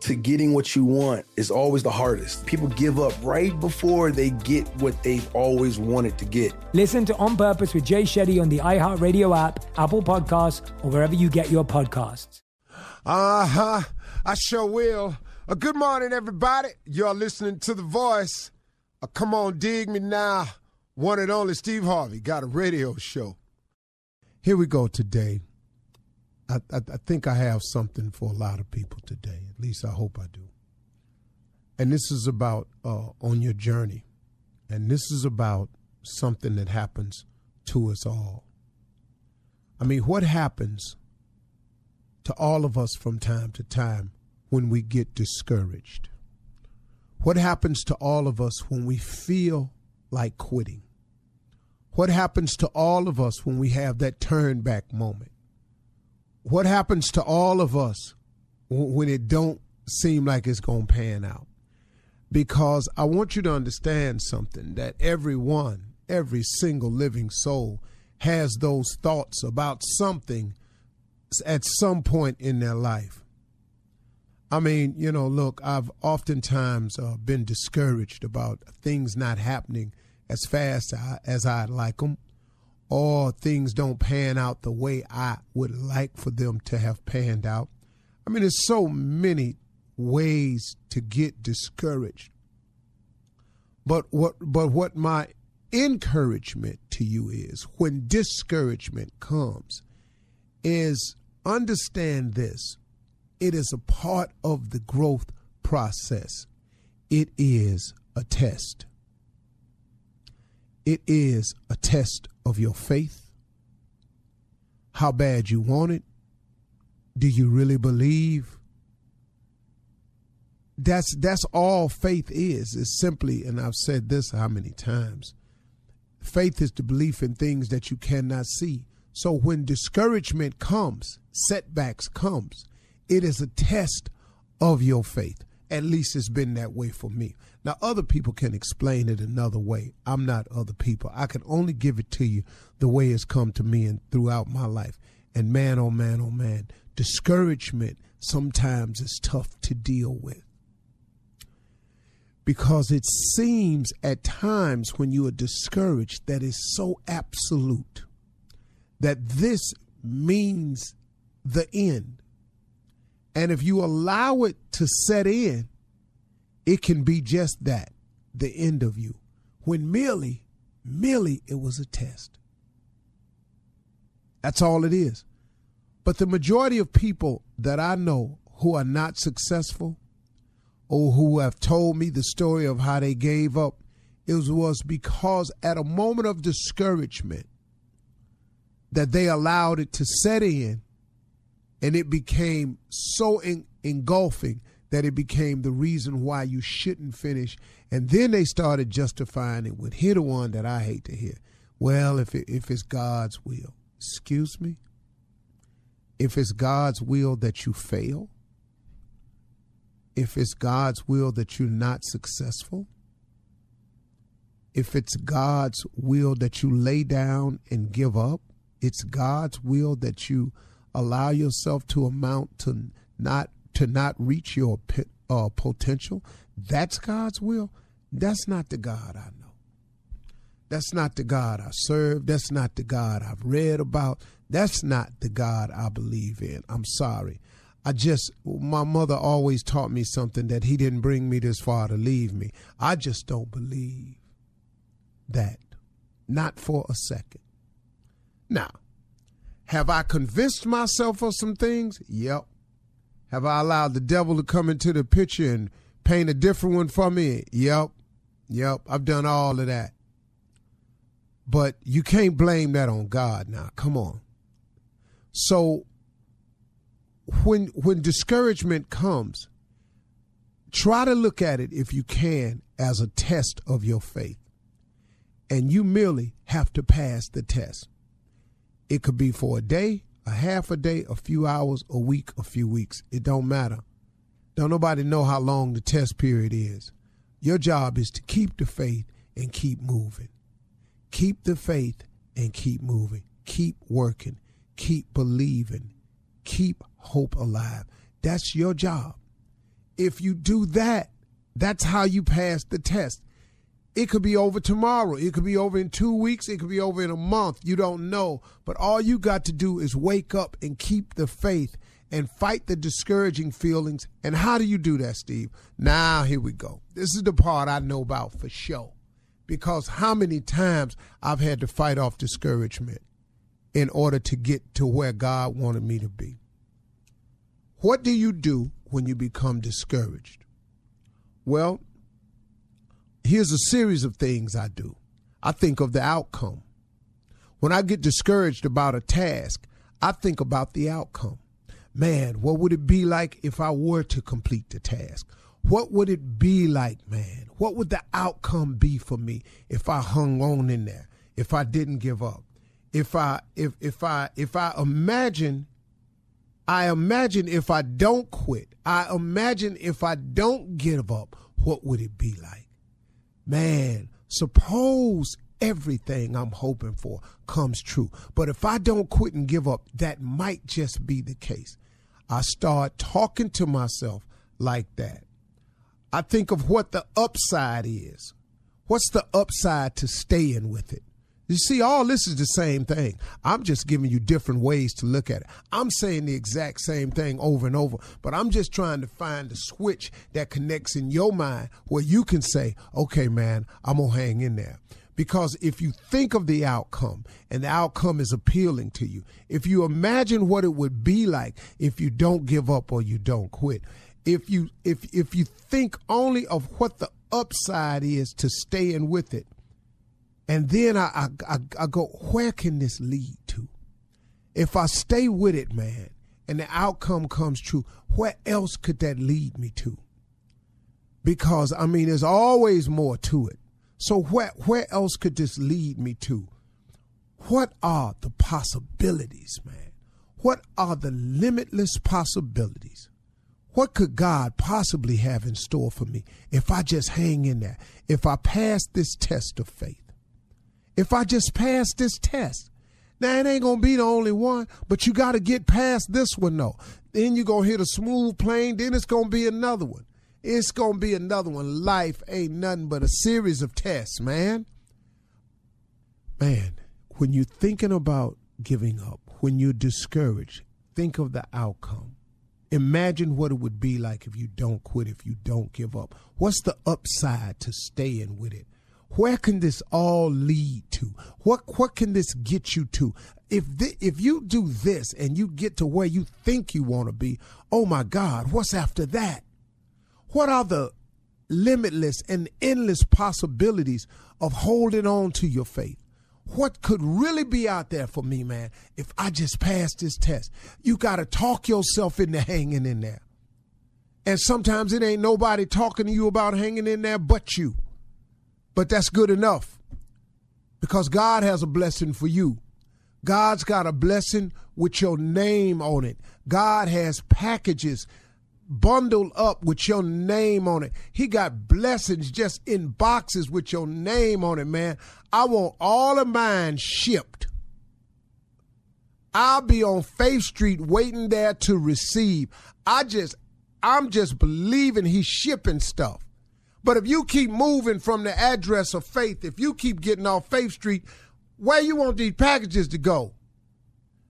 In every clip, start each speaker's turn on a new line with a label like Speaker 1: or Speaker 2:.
Speaker 1: to getting what you want is always the hardest. People give up right before they get what they've always wanted to get.
Speaker 2: Listen to On Purpose with Jay Shetty on the iHeartRadio app, Apple Podcasts, or wherever you get your podcasts.
Speaker 3: Uh huh. I sure will. Uh, good morning, everybody. You're listening to The Voice. Uh, come on, dig me now. One and only Steve Harvey got a radio show. Here we go today. I, I, think I have something for a lot of people today. At least I hope I do. And this is about uh, on your journey. And this is about something that happens to us all. I mean, what happens to all of us from time to time when we get discouraged? What happens to all of us when we feel like quitting? What happens to all of us when we have that turn back moment? What happens to all of us when it don't seem like it's going to pan out? Because i want you to understand something that everyone every single living soul has those thoughts about something at some point in their life. I mean you know look i've oftentimes uh, been discouraged about things not happening as fast as i'd like them or things don't pan out the way I would like for them to have panned out. I mean, there's so many ways to get discouraged. But what but what my encouragement to you is when discouragement comes is understand this. It is a part of the growth process. It is a test. It is a test of your faith. How bad you want it. Do you really believe? That's that's all faith is. Is simply, and I've said this how many times. Faith is the belief in things that you cannot see. So when discouragement comes, setbacks comes, it is a test of your faith. At least it's been that way for me. Now, other people can explain it another way. I'm not other people. I can only give it to you the way it's come to me and throughout my life. And man, oh man, oh man, discouragement sometimes is tough to deal with. Because it seems at times when you are discouraged that it's so absolute that this means the end. And if you allow it to set in, it can be just that the end of you. When merely, merely it was a test. That's all it is. But the majority of people that I know who are not successful or who have told me the story of how they gave up, it was because at a moment of discouragement that they allowed it to set in and it became so engulfing that it became the reason why you shouldn't finish. And then they started justifying it with here the one that I hate to hear. Well, if it, if it's God's will, excuse me. If it's God's will that you fail, if it's God's will that you're not successful, if it's God's will that you lay down and give up, it's God's will that you allow yourself to amount to not to not reach your uh, potential. That's God's will. That's not the God I know. That's not the God I serve. That's not the God I've read about. That's not the God I believe in. I'm sorry. I just, my mother always taught me something that he didn't bring me this far to leave me. I just don't believe that. Not for a second. Now, have I convinced myself of some things? Yep. Have I allowed the devil to come into the picture and paint a different one for me? Yep. Yep. I've done all of that. But you can't blame that on God now. Come on. So when when discouragement comes, try to look at it if you can as a test of your faith. And you merely have to pass the test. It could be for a day, a half a day, a few hours, a week, a few weeks. It don't matter. Don't nobody know how long the test period is. Your job is to keep the faith and keep moving. Keep the faith and keep moving. Keep working. Keep believing. Keep hope alive. That's your job. If you do that, that's how you pass the test. It could be over tomorrow. It could be over in two weeks. It could be over in a month. You don't know. But all you got to do is wake up and keep the faith and fight the discouraging feelings. And how do you do that, Steve? Now, here we go. This is the part I know about for sure. Because how many times I've had to fight off discouragement in order to get to where God wanted me to be. What do you do when you become discouraged? Well, here's a series of things I do. I think of the outcome. When I get discouraged about a task, I think about the outcome. Man, what would it be like if I were to complete the task? What would it be like, man? What would the outcome be for me if I hung on in there? If I didn't give up? If I if if I if I imagine I imagine if I don't quit, I imagine if I don't give up, what would it be like? Man, suppose everything I'm hoping for comes true. But if I don't quit and give up, that might just be the case. I start talking to myself like that. I think of what the upside is. What's the upside to staying with it? You see, all this is the same thing. I'm just giving you different ways to look at it. I'm saying the exact same thing over and over, but I'm just trying to find the switch that connects in your mind where you can say, okay, man, I'm going to hang in there. Because if you think of the outcome and the outcome is appealing to you, if you imagine what it would be like if you don't give up or you don't quit, if you if if you think only of what the upside is to staying with it, and then I, I, I, go, where can this lead to? If I stay with it, man, and the outcome comes true, where else could that lead me to? Because, I mean, there's always more to it. So where, where else could this lead me to? What are the possibilities, man? What are the limitless possibilities? What could God possibly have in store for me if I just hang in there, if I pass this test of faith? If I just pass this test. Now it ain't gonna be the only one, but you gotta get past this one though. Then you're gonna hit a smooth plane, then it's gonna be another one. It's gonna be another one. Life ain't nothing but a series of tests, man. Man, when you're thinking about giving up, when you're discouraged, think of the outcome. Imagine what it would be like if you don't quit, if you don't give up. What's the upside to staying with it? Where can this all lead to? What what can this get you to? If th- if you do this and you get to where you think you want to be, oh my God, what's after that? What are the limitless and endless possibilities of holding on to your faith? what could really be out there for me, man, if I just pass this test. You got to talk yourself into hanging in there. And sometimes it ain't nobody talking to you about hanging in there but you. But that's good enough because God has a blessing for you. God's got a blessing with your name on it. God has packages bundled up with your name on it. He got blessings just in boxes with your name on it, man. I want all of mine shipped. I'll be on Faith Street waiting there to receive. I just, I'm just believing he's shipping stuff. But if you keep moving from the address of faith, if you keep getting off Faith Street, where you want these packages to go?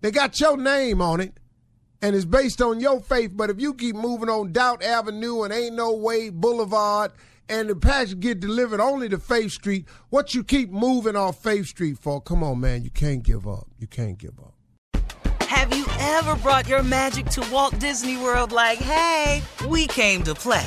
Speaker 3: They got your name on it and it's based on your faith. But if you keep moving on Doubt Avenue and Ain't No Way Boulevard and the package get delivered only to Faith Street, what you keep moving off Faith Street for? Come on, man, you can't give up. You can't give up.
Speaker 4: Have you ever brought your magic to Walt Disney World like, hey, we came to play?